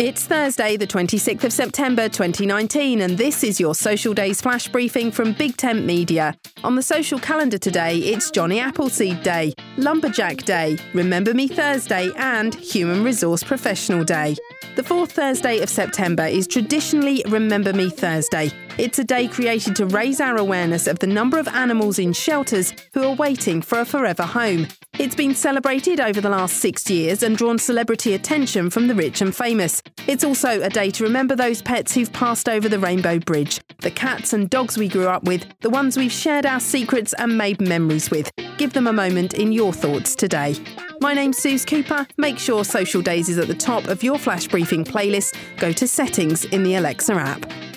It's Thursday, the 26th of September 2019, and this is your Social Days flash briefing from Big Tent Media. On the social calendar today, it's Johnny Appleseed Day, Lumberjack Day, Remember Me Thursday, and Human Resource Professional Day. The fourth Thursday of September is traditionally Remember Me Thursday. It's a day created to raise our awareness of the number of animals in shelters who are waiting for a forever home. It's been celebrated over the last six years and drawn celebrity attention from the rich and famous. It's also a day to remember those pets who've passed over the Rainbow Bridge, the cats and dogs we grew up with, the ones we've shared our secrets and made memories with. Give them a moment in your thoughts today. My name's Suze Cooper. Make sure Social Days is at the top of your flash briefing playlist. Go to settings in the Alexa app.